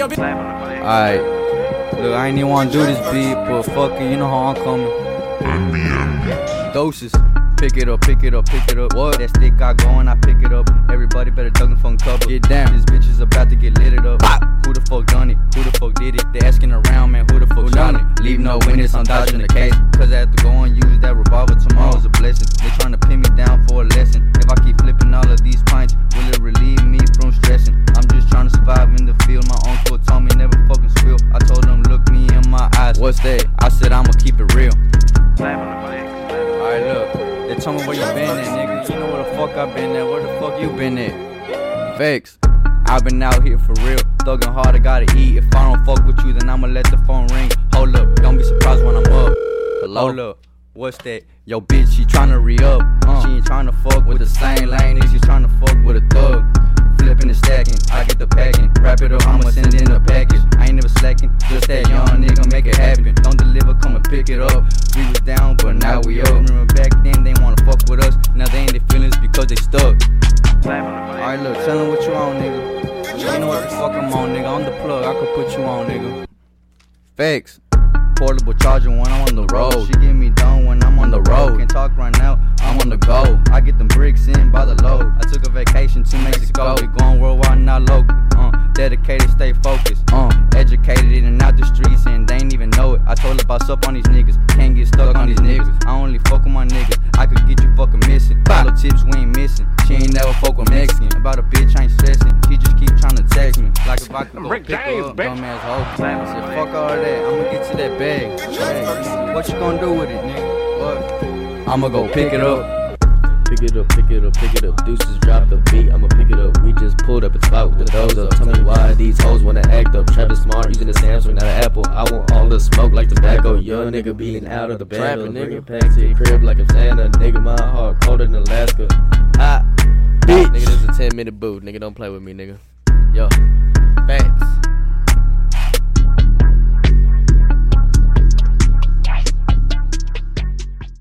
Alright. Look, I ain't even wanna do this beat, but fuck it, you know how I'm coming. Deuces. Pick it up, pick it up, pick it up. What? That stick got going, I pick it up. Everybody better duck and phone cover. Get down. This bitch is about to get lit it up. Who the fuck done it? Who the fuck did it? They asking around, man, who the fuck done it? Leave no witness, I'm dodging the case. Cause I have to go and use that revolver said, I'ma keep it real. Alright, look. They told me where you been at, nigga. You know where the fuck I been at. Where the fuck you been at? Facts. I've been out here for real. thuggin' hard, I gotta eat. If I don't fuck with you, then I'ma let the phone ring. Hold up, don't be surprised when I'm up. Hello? Hold up. What's that? Yo, bitch, she tryna re up. Uh, she ain't tryna fuck with the same lane. she tryna fuck with a thug. Flipping and stacking, I get the packing. Wrap it up, I'ma send it in a package. I ain't never slacking, just that young nigga make it happen. Don't deliver, come and pick it up. We was down, but now we up. Remember back then they wanna fuck with us. Now they ain't their feelings because they stuck. Alright, look, tell them what you on, nigga. You know what the fuck I'm on, nigga. I'm the plug, I could put you on, nigga. Facts. Portable charger when I'm on the road. She get me done when I'm on the road. Can't talk right now, I'm on the go. I get them bricks in by the load. I took a vacation to Mexico. We going worldwide, not local. Uh, dedicated, stay focused. Boss up on these niggas. Can't get stuck on these niggas. I only fuck with my niggas. I could get you fucking missing. Follow tips, we ain't missing. She ain't never fuck with Mexican. About a bitch, I ain't stressing. She just keep trying to text me. Like if I could go Rick pick her James, up, bitch. dumbass hoe. I said, fuck all that. I'ma get to that bag. Bag. What you gonna do with it, nigga? What? I'ma go pick it up. Pick it up, pick it up, pick it up. Deuces drop the beat, I'ma pulled up a spot with the doors up. Tell me why these hoes wanna act up. Trapping smart, using the Samsung, not an Apple. I want all the smoke like tobacco. Young nigga beating out of the. Trapping, Bring nigga. it back to your crib like I'm Santa. Nigga, my heart colder than Alaska. Hot. Bitch. Nigga, this is a 10 minute boot. Nigga, don't play with me, nigga. Yo.